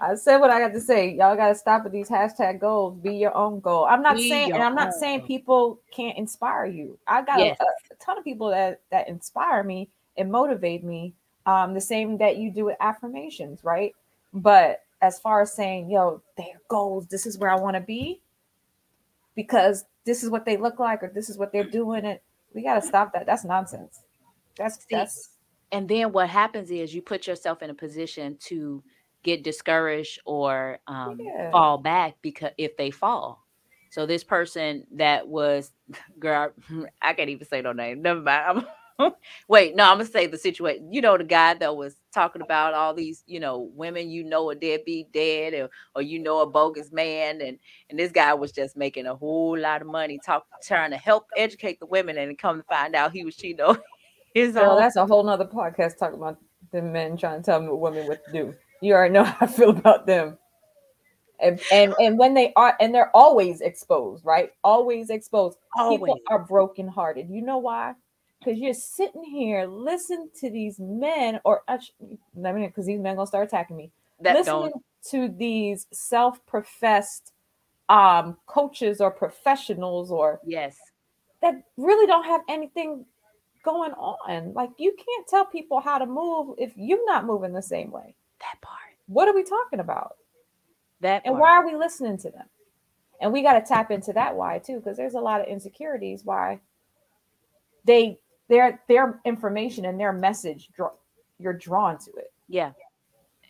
Speaker 1: I said what I got to say. Y'all got to stop with these hashtag goals. Be your own goal. I'm not
Speaker 2: Be
Speaker 1: saying, and I'm not
Speaker 2: own.
Speaker 1: saying people can't inspire you. I got a-
Speaker 2: Yes.
Speaker 1: a, a ton of people that that inspire me and motivate me. Um, the same that you do with affirmations, right? But as far as saying, yo, their goals, this is where I want to be, because this is what they look like, or this is what they're doing, and we got to stop that. That's nonsense. That's that's
Speaker 2: and then what happens is you put yourself in a position to get discouraged or um,
Speaker 1: Yeah.
Speaker 2: fall back because if they fall so this person that was girl i can't even say no name never mind wait no i'm gonna say the situation you know the guy that was talking about all these you know women you know are deadbeat dead or, or you know a bogus man and and this guy was just making a whole lot of money talk trying to help educate the women and come to find out he was cheating on his
Speaker 1: Girl,
Speaker 2: own
Speaker 1: that's a whole nother podcast talking about the men trying to tell me women what to do. You already know how I feel about them. And, and and when they are and they're always exposed, right? Always exposed.
Speaker 2: Always.
Speaker 1: People are brokenhearted. You know why? Because you're sitting here listening to these men, or I mean, because these men gonna start attacking me.
Speaker 2: That
Speaker 1: listening
Speaker 2: don't.
Speaker 1: to these self-professed um coaches or professionals or
Speaker 2: Yes.
Speaker 1: that really don't have anything going on. Like you can't tell people how to move if you're not moving the same way.
Speaker 2: That part.
Speaker 1: What are we talking about?
Speaker 2: That
Speaker 1: And
Speaker 2: part.
Speaker 1: why are we listening to them? And we got to tap into that why too, because there's a lot of insecurities why they their their information and their message draw you're drawn to it.
Speaker 2: Yeah.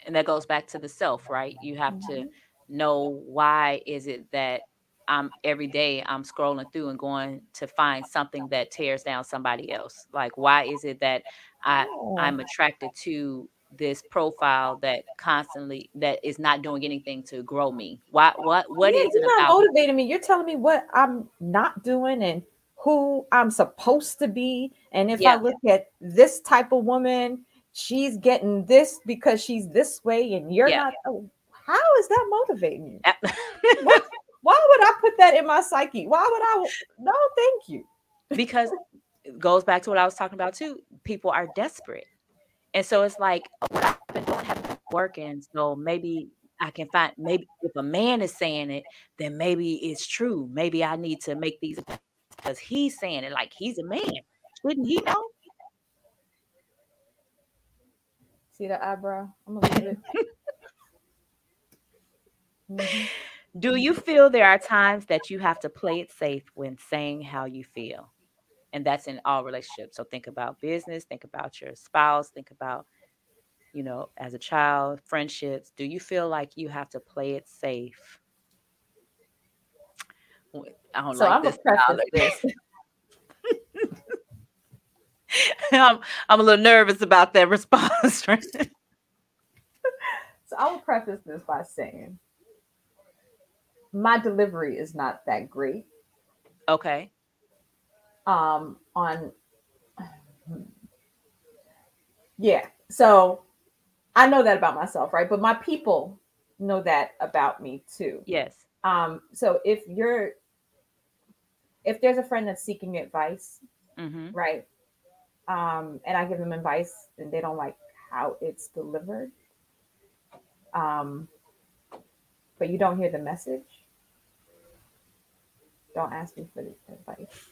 Speaker 2: And that goes back to the self, right? You have
Speaker 1: Mm-hmm.
Speaker 2: to know why is it that I'm every day I'm scrolling through and going to find something that tears down somebody else. Like why is it that I I'm attracted to this profile that constantly that is not doing anything to grow me? Why what what
Speaker 1: Yeah,
Speaker 2: is it
Speaker 1: you're not
Speaker 2: about
Speaker 1: motivating me. You're telling me what I'm not doing and who I'm supposed to be. And if
Speaker 2: Yeah.
Speaker 1: I look at this type of woman, she's getting this because she's this way, and you're
Speaker 2: Yeah.
Speaker 1: not. Oh, how is that motivating you? Why would I put that in my psyche? Why would I? No, thank you.
Speaker 2: because it goes back to what I was talking about too. People are desperate. And so it's like "Oh, what I've been doing haven't been working. So maybe I can find maybe if a man is saying it, then maybe it's true. Maybe I need to make these because he's saying it like he's a man. Shouldn't he know?
Speaker 1: See the eyebrow? I'm gonna leave it.
Speaker 2: Do you feel there are times that you have to play it safe when saying how you feel? And that's in all relationships. So think about business, think about your spouse, think about, you know, as a child, friendships. Do you feel like you have to play it safe? Wait, I don't
Speaker 1: So
Speaker 2: like
Speaker 1: I'm
Speaker 2: this.
Speaker 1: gonna preface this.
Speaker 2: I'm, I'm a little nervous about that response. right?
Speaker 1: So I will preface this by saying my delivery is not that great.
Speaker 2: okay.
Speaker 1: um on yeah so i know that about myself right but my people know that about me too
Speaker 2: Yes.
Speaker 1: um so if you're if there's a friend that's seeking advice
Speaker 2: hmm
Speaker 1: right um and i give them advice and they don't like how it's delivered um but you don't hear the message don't ask me for the advice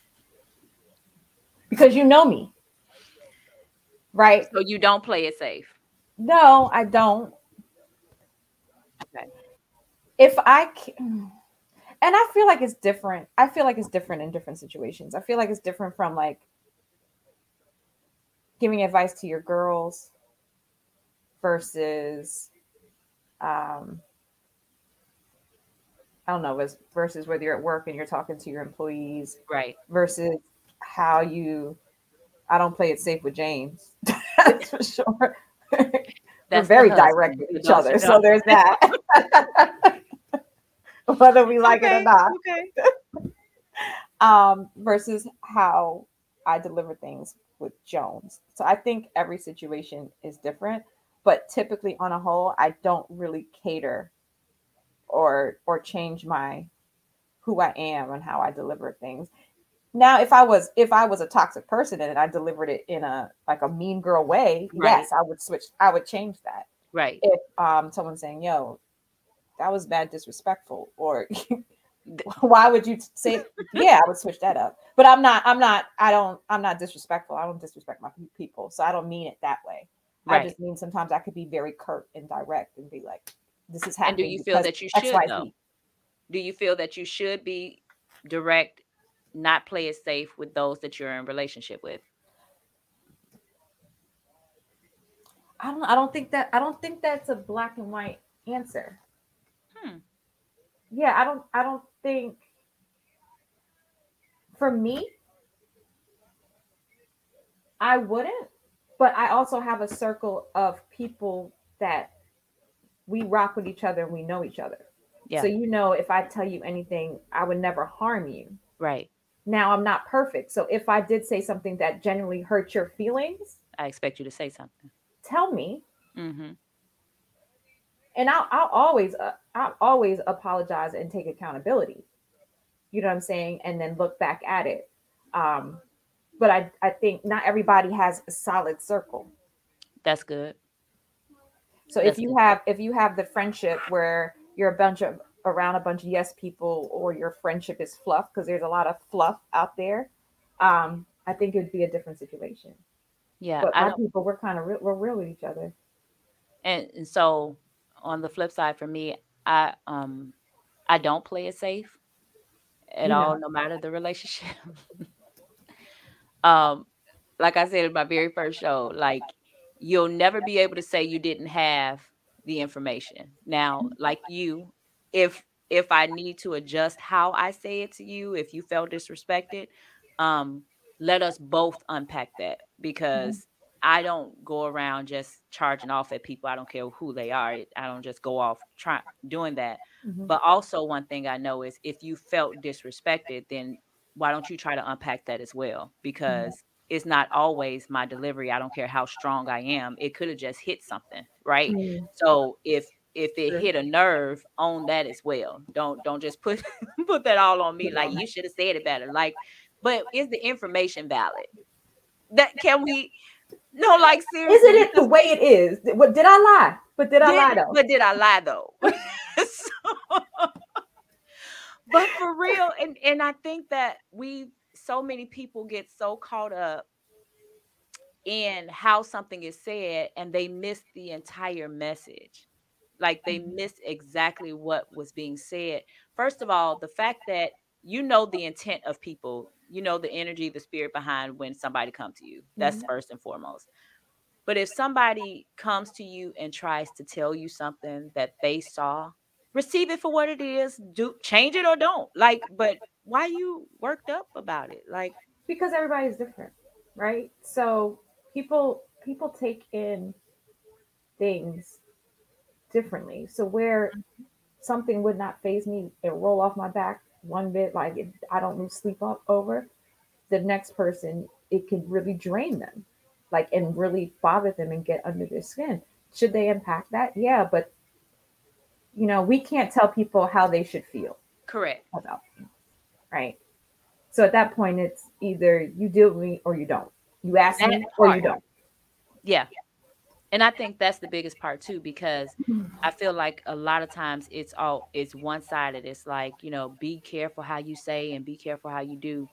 Speaker 1: because you know me right
Speaker 2: So you don't play it safe.
Speaker 1: no i don't
Speaker 2: Okay.
Speaker 1: if i can and i feel like it's different i feel like it's different in different situations. I feel like it's different from like giving advice to your girls versus um i don't know versus whether you're at work and you're talking to your employees
Speaker 2: Right.
Speaker 1: versus how you i don't play it safe with james. That's for sure. We're very direct with each other so there's that whether we like it or not
Speaker 2: Okay.
Speaker 1: um, versus how I deliver things with Jones. So I think every situation is different, but typically on a whole, I don't really cater or or change my who I am and how I deliver things. Now, if I was if I was a toxic person and I delivered it in a like a mean girl way,
Speaker 2: Right.
Speaker 1: yes, I would switch. I would change that
Speaker 2: Right.
Speaker 1: if um someone's saying, "Yo, that was bad, disrespectful," or why would you say yeah i would switch that up but i'm not i'm not i don't i'm not disrespectful i don't disrespect my people so i don't mean it that way i just mean sometimes i could be very curt and direct and be like this is happening And
Speaker 2: do you feel that you should though? Do you feel that you should be direct, not play it safe with those that you're in relationship with?
Speaker 1: i don't i don't think that i don't think that's a black and white answer. Yeah i don't i don't think for me i wouldn't but i also have a circle of people that we rock with each other and we know each other
Speaker 2: Yeah.
Speaker 1: so you know if i tell you anything i would never harm you
Speaker 2: Right.
Speaker 1: now i'm not perfect so if i did say something that genuinely hurt your feelings
Speaker 2: I expect you to say something.
Speaker 1: tell me.
Speaker 2: Mm-hmm.
Speaker 1: And I'll, I'll always, uh, I'll always apologize and take accountability. You know what I'm saying? And then look back at it. Um, but I, I think not everybody has a solid circle.
Speaker 2: That's good.
Speaker 1: So
Speaker 2: That's
Speaker 1: if you
Speaker 2: good.
Speaker 1: have if you have the friendship where you're a bunch of around a bunch of yes people or your friendship is fluff because there's a lot of fluff out there, um, I think it'd be a different situation.
Speaker 2: Yeah,
Speaker 1: But
Speaker 2: I
Speaker 1: my people, we're kind of real, we're real with each other.
Speaker 2: and, and so on the flip side for me, I um I don't play it safe at all, no matter the relationship. um, like I said in my very first show, like you'll never be able to say you didn't have the information. Now, like you, if if I need to adjust how I say it to you, if you felt disrespected, um, let us both unpack that because I don't go around just charging off at people. I don't care who they are. I don't just go off trying doing that.
Speaker 1: Mhm.
Speaker 2: But also one thing I know is if you felt disrespected, then why don't you try to unpack that as well?
Speaker 1: Mhm.
Speaker 2: Because it's not always my delivery. I don't care how strong I am. It could have just hit something, right?
Speaker 1: Mm,
Speaker 2: So if if it hit a nerve, own that as well. Don't don't just put put that all on me. Like you should have said it better. Like, but is the information valid? That can we? No, like seriously.
Speaker 1: Isn't it the way it is? What did I lie? But did I lie though?
Speaker 2: but did I lie though? So- but for real, and and I think that we so many people get so caught up in how something is said and they miss the entire message. Like they
Speaker 1: Mhm.
Speaker 2: miss exactly what was being said. First of all, the fact that you know the intent of people, you know the energy, the spirit behind when somebody come to you. That's
Speaker 1: Mhm.
Speaker 2: first and foremost. But if somebody comes to you and tries to tell you something that they saw, receive it for what it is. Do change it or don't. Like, but why you worked up about it? Like,
Speaker 1: Because everybody's different, right? So people people take in things differently. So where something would not phase me and roll off my back one bit, like it, I don't lose sleep up over, the next person it could really drain them, like and really bother them and get under their skin. Should they impact that? Yeah, but you know we can't tell people how they should feel
Speaker 2: correct.
Speaker 1: about things, right? So at that point, it's either you deal with me or you don't. You ask
Speaker 2: That
Speaker 1: me or you don't.
Speaker 2: Yeah. And I think that's the biggest part too, because I feel like a lot of times it's all it's one sided. It's like, you know, be careful how you say and be careful how you do.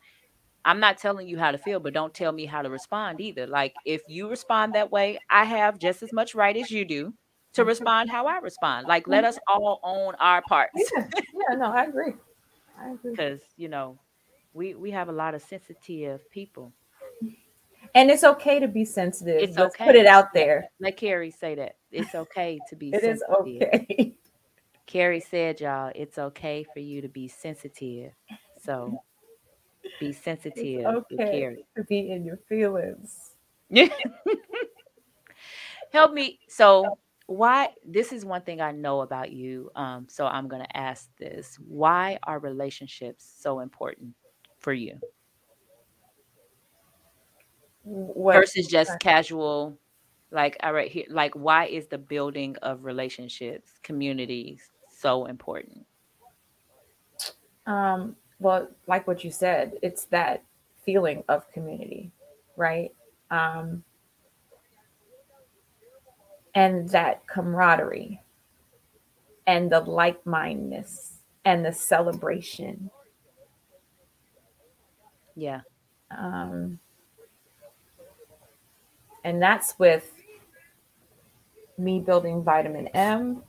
Speaker 2: I'm not telling you how to feel, but don't tell me how to respond either. Like if you respond that way, I have just as much right as you do to mm-hmm. respond how I respond. Like let mm-hmm. us all own our parts.
Speaker 1: Yeah, yeah, no, I agree. I agree.
Speaker 2: Because, you know, we we have a lot of sensitive people.
Speaker 1: And it's okay to be sensitive.
Speaker 2: It's
Speaker 1: Let's put it out there.
Speaker 2: Let Kerry say that. It's okay to be
Speaker 1: It is
Speaker 2: sensitive.
Speaker 1: okay.
Speaker 2: Kerry said, y'all, it's okay for you to be sensitive. So be
Speaker 1: It's
Speaker 2: sensitive with
Speaker 1: okay
Speaker 2: Kerry.
Speaker 1: to be in your feelings.
Speaker 2: Help me. So why this is one thing I know about you. Um, so I'm gonna ask this. Why are relationships so important for you
Speaker 1: What
Speaker 2: versus just casual? Like I right here, like why is the building of relationships, communities so important?
Speaker 1: um well, like what you said, it's that feeling of community, right? Um and that camaraderie and the like-mindedness and the celebration.
Speaker 2: Yeah.
Speaker 1: Um and that's with me building vitamin M,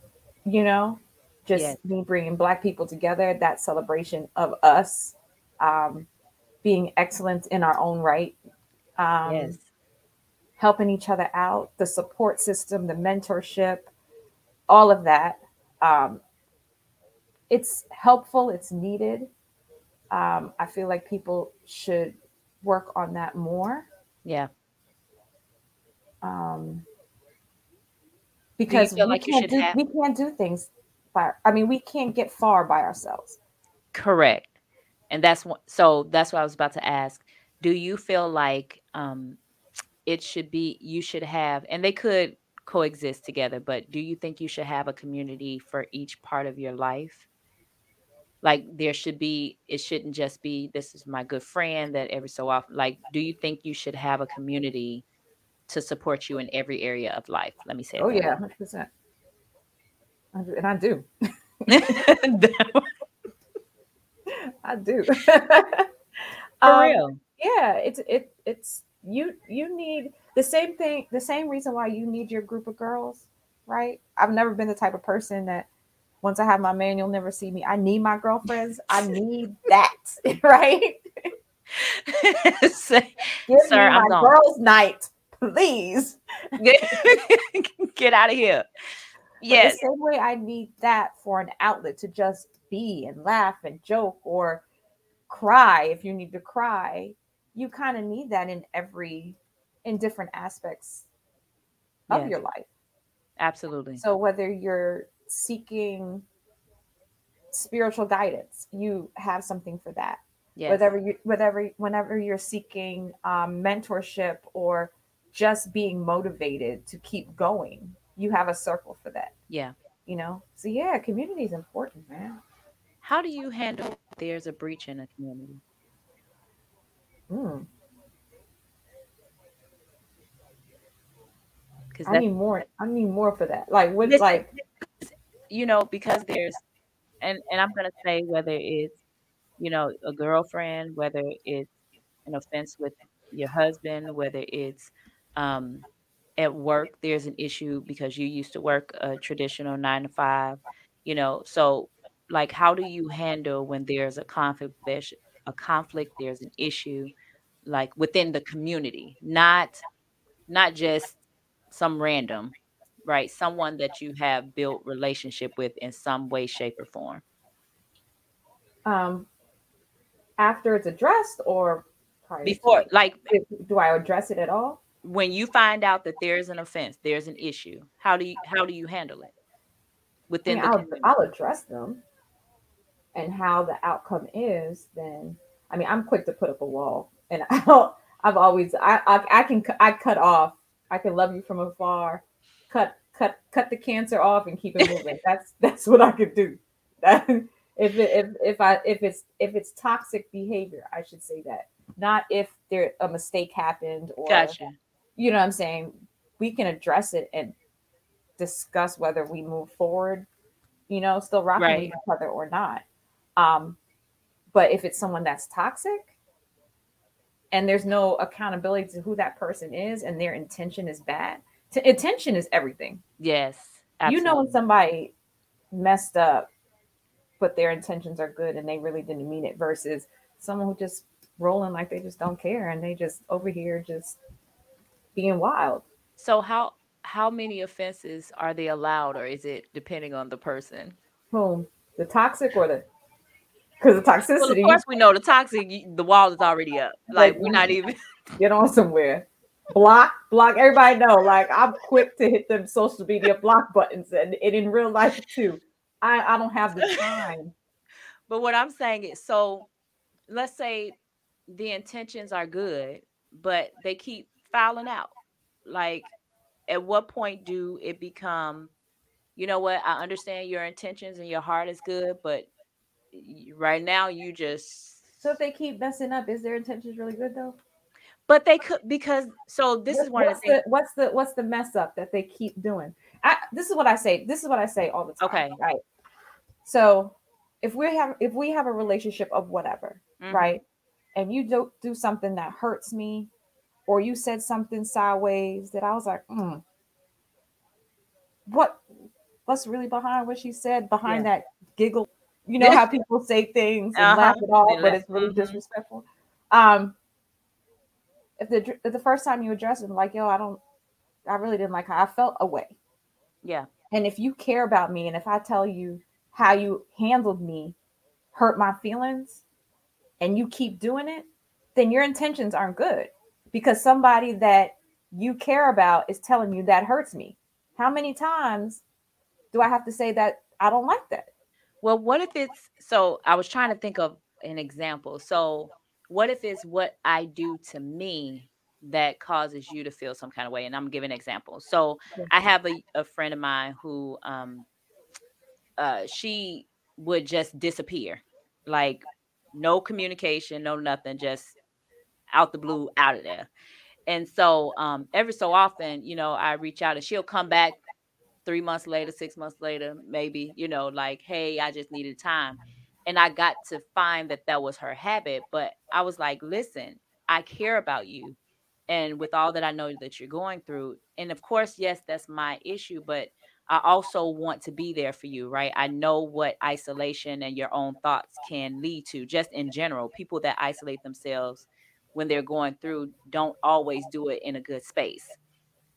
Speaker 1: you know, just
Speaker 2: Yes.
Speaker 1: me bringing Black people together, that celebration of us um, being excellent in our own right, um,
Speaker 2: Yes.
Speaker 1: helping each other out, the support system, the mentorship, all of that. Um, it's helpful, it's needed. Um, I feel like people should work on that more.
Speaker 2: Yeah.
Speaker 1: Um, because we
Speaker 2: like
Speaker 1: can't do
Speaker 2: have
Speaker 1: we can't do things by I mean we can't get far by ourselves.
Speaker 2: Correct. And that's what so that's what I was about to ask. Do you feel like um it should be you should have and they could coexist together but do you think you should have a community for each part of your life like there should be it shouldn't just be this is my good friend that every so often like do you think you should have a community to support you in every area of life. Let me say
Speaker 1: oh yeah 100% and i do. I do.
Speaker 2: For um, real.
Speaker 1: yeah it's it it's you you need the same thing the same reason why you need your group of girls right? I've never been the type of person that once i have my man you'll never see me. I need my girlfriends. I need that right?
Speaker 2: Give sir
Speaker 1: me my girls night please.
Speaker 2: Get out of here. Yes
Speaker 1: the same way i need that for an outlet to just be and laugh and joke or cry if you need to cry you kind of need that in every in different aspects of your life.
Speaker 2: Absolutely.
Speaker 1: So whether you're seeking spiritual guidance you have something for that. Yes. whatever you whatever whenever you're seeking um, mentorship or just being motivated to keep going you have a circle for that
Speaker 2: yeah
Speaker 1: you know so yeah community is important man
Speaker 2: how do you handle there's a breach in a community
Speaker 1: Mm. Because I need more. I need more for that. Like what? Like
Speaker 2: you know, because there's, and and I'm gonna say whether it's you know a girlfriend, whether it's an offense with your husband, whether it's um, at work, there's an issue because you used to work a traditional nine to five. You know, so like how do you handle when there's a conflict a conflict there's an issue like within the community? Not not just some random right? Someone that you have built relationship with in some way shape or form.
Speaker 1: Um after it's addressed or
Speaker 2: before like
Speaker 1: do i address it at all
Speaker 2: when you find out that there's an offense there's an issue how do you how do you handle it within
Speaker 1: I mean, I'll, I'll address them and how the outcome is, then I mean, I'm quick to put up a wall, and I'll, I've always I, I I can I cut off. I can love you from afar, cut cut cut the cancer off and keep it moving. that's that's what I could do. That if it, if if I if it's if it's toxic behavior, I should say that. Not if there a mistake happened or
Speaker 2: gotcha.
Speaker 1: You know what I'm saying. We can address it and discuss whether we move forward, you know, still rocking right. with each other or not. Um, but if it's someone that's toxic and there's no accountability to who that person is and their intention is bad, to, intention is everything.
Speaker 2: Yes.
Speaker 1: Absolutely. You know when somebody messed up, but their intentions are good and they really didn't mean it versus someone who just rolling like they just don't care and they just over here just being wild.
Speaker 2: So how how many offenses are they allowed or is it depending on the person?
Speaker 1: Whom? The toxic or the because the toxicity. Well, of
Speaker 2: course, we know the toxic. The wall is already up. Like, like we're not even
Speaker 1: get on somewhere. Block, block. Everybody know. Like I'm quick to hit them social media block buttons, and, and in real life too. I I don't have the time.
Speaker 2: but what I'm saying is, so let's say the intentions are good, but they keep fouling out. Like, at what point do it become? You know what? I understand your intentions and your heart is good, but right now you just
Speaker 1: so if they keep messing up is their intentions really good though
Speaker 2: but they could because so this what, is one
Speaker 1: of
Speaker 2: the things
Speaker 1: the, what's the what's the mess up that they keep doing I, this is what i say this is what i say all the time
Speaker 2: okay
Speaker 1: right so if we have if we have a relationship of whatever mm-hmm. right and you do do something that hurts me or you said something sideways that i was like mm, what what's really behind what she said behind yeah. that giggle you know how people say things and uh-huh. laugh it off, but it's really mm-hmm. disrespectful. Um, if the if the first time you address it, like, yo, I don't, I really didn't like how I felt away.
Speaker 2: Yeah.
Speaker 1: And if you care about me, and if I tell you how you handled me, hurt my feelings, and you keep doing it, then your intentions aren't good because somebody that you care about is telling you that hurts me. How many times do I have to say that I don't like that?
Speaker 2: Well, what if it's so? I was trying to think of an example. So, what if it's what I do to me that causes you to feel some kind of way. And I'm giving examples. So I have a, a friend of mine who um uh she would just disappear. Like no communication, no nothing, just out the blue, out of there. And so um every so often, you know, I reach out and she'll come back three months later, six months later, maybe, you know, like, hey, I just needed time. And I got to find that that was her habit. But I was like, listen, I care about you. And with all that I know that you're going through, and of course, yes, that's my issue, but I also want to be there for you, right? I know what isolation and your own thoughts can lead to, just in general. People that isolate themselves when they're going through don't always do it in a good space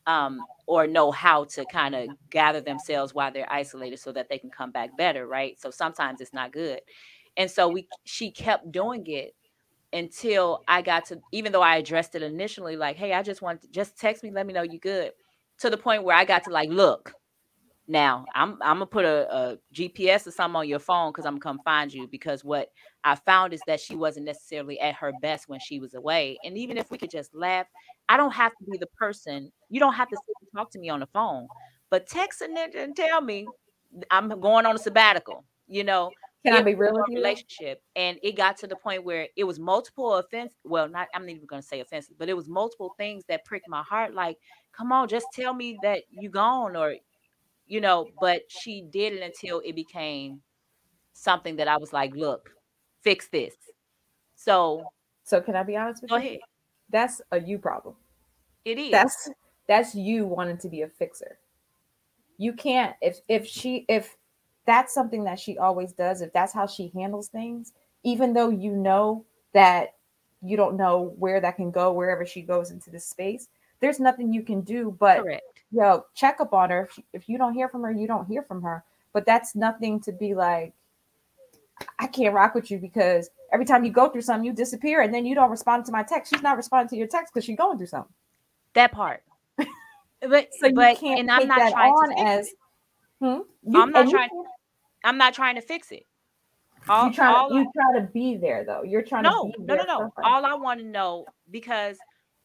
Speaker 2: um, or know how to kind of gather themselves while they're isolated so that they can come back better, right? So sometimes it's not good. And so we she kept doing it until I got to even though I addressed it initially like, "Hey, I just want to just text me, let me know you good." To the point where I got to like, "Look, now I'm I'm gonna put a, a GPS or something on your phone because I'm gonna come find you because what I found is that she wasn't necessarily at her best when she was away. And even if we could just laugh, I don't have to be the person. You don't have to talk to me on the phone, but text and, and tell me I'm going on a sabbatical. You know,
Speaker 1: can I be real with you?
Speaker 2: Relationship, and it got to the point where it was multiple offense. Well, not I'm not even going to say offenses, but it was multiple things that pricked my heart. Like, come on, just tell me that you gone, or you know, but she did it until it became something that I was like, look, fix this. So
Speaker 1: So can I be honest with
Speaker 2: go
Speaker 1: you?
Speaker 2: ahead.
Speaker 1: That's a you problem.
Speaker 2: It is.
Speaker 1: That's that's you wanting to be a fixer. You can't if if she if that's something that she always does, if that's how she handles things, even though you know that you don't know where that can go wherever she goes into the space, there's nothing you can do but
Speaker 2: correct.
Speaker 1: Yo check up on her. If, if you don't hear from her, you don't hear from her. But that's nothing to be like, I can't rock with you because every time you go through something, you disappear and then you don't respond to my text. She's not responding to your text because she's going through something.
Speaker 2: That part. But
Speaker 1: So you
Speaker 2: but
Speaker 1: can't
Speaker 2: and
Speaker 1: take
Speaker 2: I'm not
Speaker 1: that
Speaker 2: trying
Speaker 1: on
Speaker 2: to
Speaker 1: as hmm?
Speaker 2: I'm
Speaker 1: You,
Speaker 2: not trying- I'm not trying to fix it. All,
Speaker 1: you try
Speaker 2: all
Speaker 1: to you try to be there though. You're trying
Speaker 2: no,
Speaker 1: to
Speaker 2: no, no, no. All I want to know because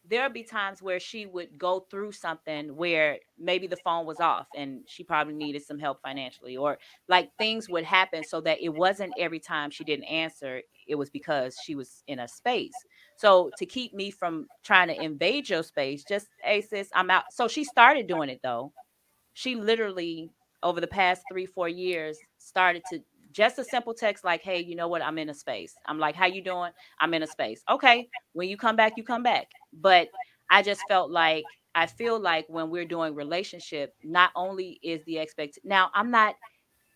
Speaker 2: there'll be times where she would go through something where maybe the phone was off and she probably needed some help financially, or like things would happen so that it wasn't every time she didn't answer, it was because she was in a space. So to keep me from trying to invade your space, just hey sis, I'm out. So she started doing it though. She literally over the past three, four years started to just a simple text like, hey, you know what? I'm in a space. I'm like, how you doing? I'm in a space. Okay. When you come back, you come back. But I just felt like I feel like when we're doing relationship, not only is the expect now I'm not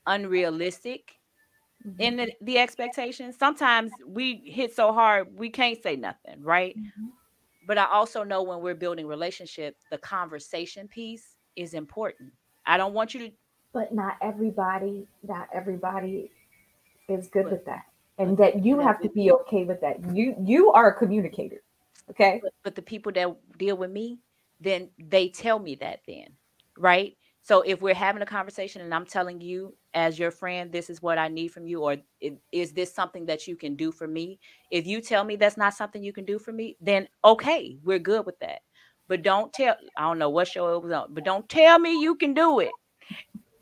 Speaker 2: unrealistic
Speaker 1: Mhm.
Speaker 2: in the, the expectations. Sometimes we hit so hard we can't say nothing, right?
Speaker 1: Mhm.
Speaker 2: But I also know when we're building relationship, the conversation piece is important. I don't want you to
Speaker 1: But not everybody, not everybody is good
Speaker 2: But-
Speaker 1: with that. And that you have to be okay with that. You you are a communicator. Okay.
Speaker 2: but, but the people that deal with me then they tell me that then right? So if we're having a conversation and i'm telling you as your friend this is what i need from you or is this something that you can do for me? If you tell me that's not something you can do for me then okay we're good with that. But don't tell i don't know what show it was on but don't tell me you can do it.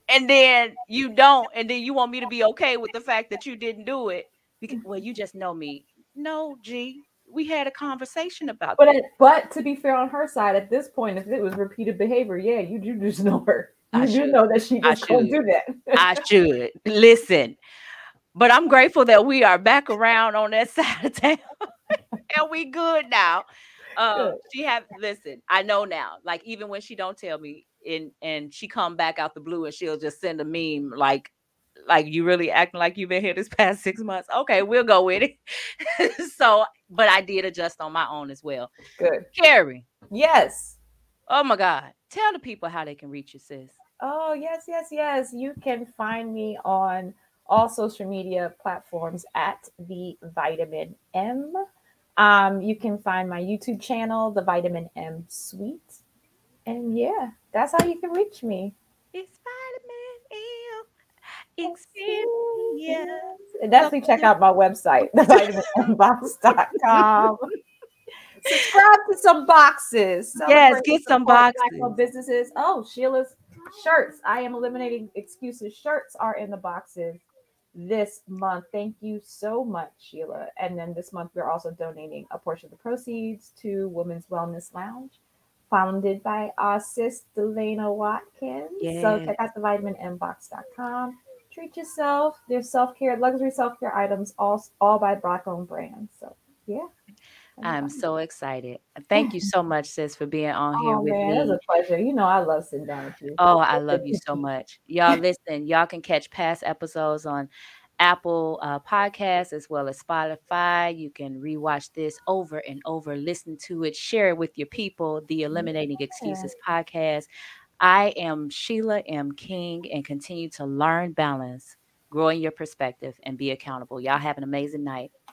Speaker 2: And then you don't and then you want me to be okay with the fact that you didn't do it because well you just know me. No g we had a conversation about
Speaker 1: But
Speaker 2: that.
Speaker 1: but to be fair on her side, at this point, if it was repeated behavior, yeah, you do just know her. You
Speaker 2: I
Speaker 1: do
Speaker 2: should.
Speaker 1: know that she just
Speaker 2: should.
Speaker 1: do that.
Speaker 2: I should listen. But I'm grateful that we are back around on that side of town. and we good now. Uh,
Speaker 1: Good.
Speaker 2: she have listen, I know now. Like even when she don't tell me and and she come back out the blue and she'll just send a meme like like you really acting like you've been here this past six months. Okay, we'll go with it. so, but I did adjust on my own as well.
Speaker 1: Good.
Speaker 2: Kerry,
Speaker 1: Yes.
Speaker 2: oh my God. Tell the people how they can reach you, sis.
Speaker 1: Oh, yes, yes, yes. You can find me on all social media platforms at the Vitamin M. Um, you can find my YouTube channel, the Vitamin M Suite. And yeah, that's how you can reach me.
Speaker 2: It's M experience.
Speaker 1: And definitely check out my website, thevitaminmbox.com. Subscribe to some boxes.
Speaker 2: Yes, get some boxes.
Speaker 1: businesses. Oh, Sheila's shirts. I am eliminating excuses. Shirts are in the boxes this month. Thank you so much, Sheila. And then this month, we're also donating a portion of the proceeds to Women's Wellness Lounge, founded by our sis, Delana Watkins. So
Speaker 2: Yes.
Speaker 1: check out the vitaminmbox.com. Treat yourself. There's self care, luxury self care items, all, all by Black owned brands. So, yeah.
Speaker 2: I'm so excited. Thank you so much, sis, for being on here
Speaker 1: Oh
Speaker 2: with
Speaker 1: man,
Speaker 2: me.
Speaker 1: it was a pleasure. You know, I love sitting down with you.
Speaker 2: Oh, I love you so much. Y'all listen, y'all can catch past episodes on Apple uh, Podcasts as well as Spotify. You can rewatch this over and over, listen to it, share it with your people. The Eliminating Excuses podcast. I am Sheila M. King and continue to learn balance, grow in your perspective, and be accountable. Y'all have an amazing night.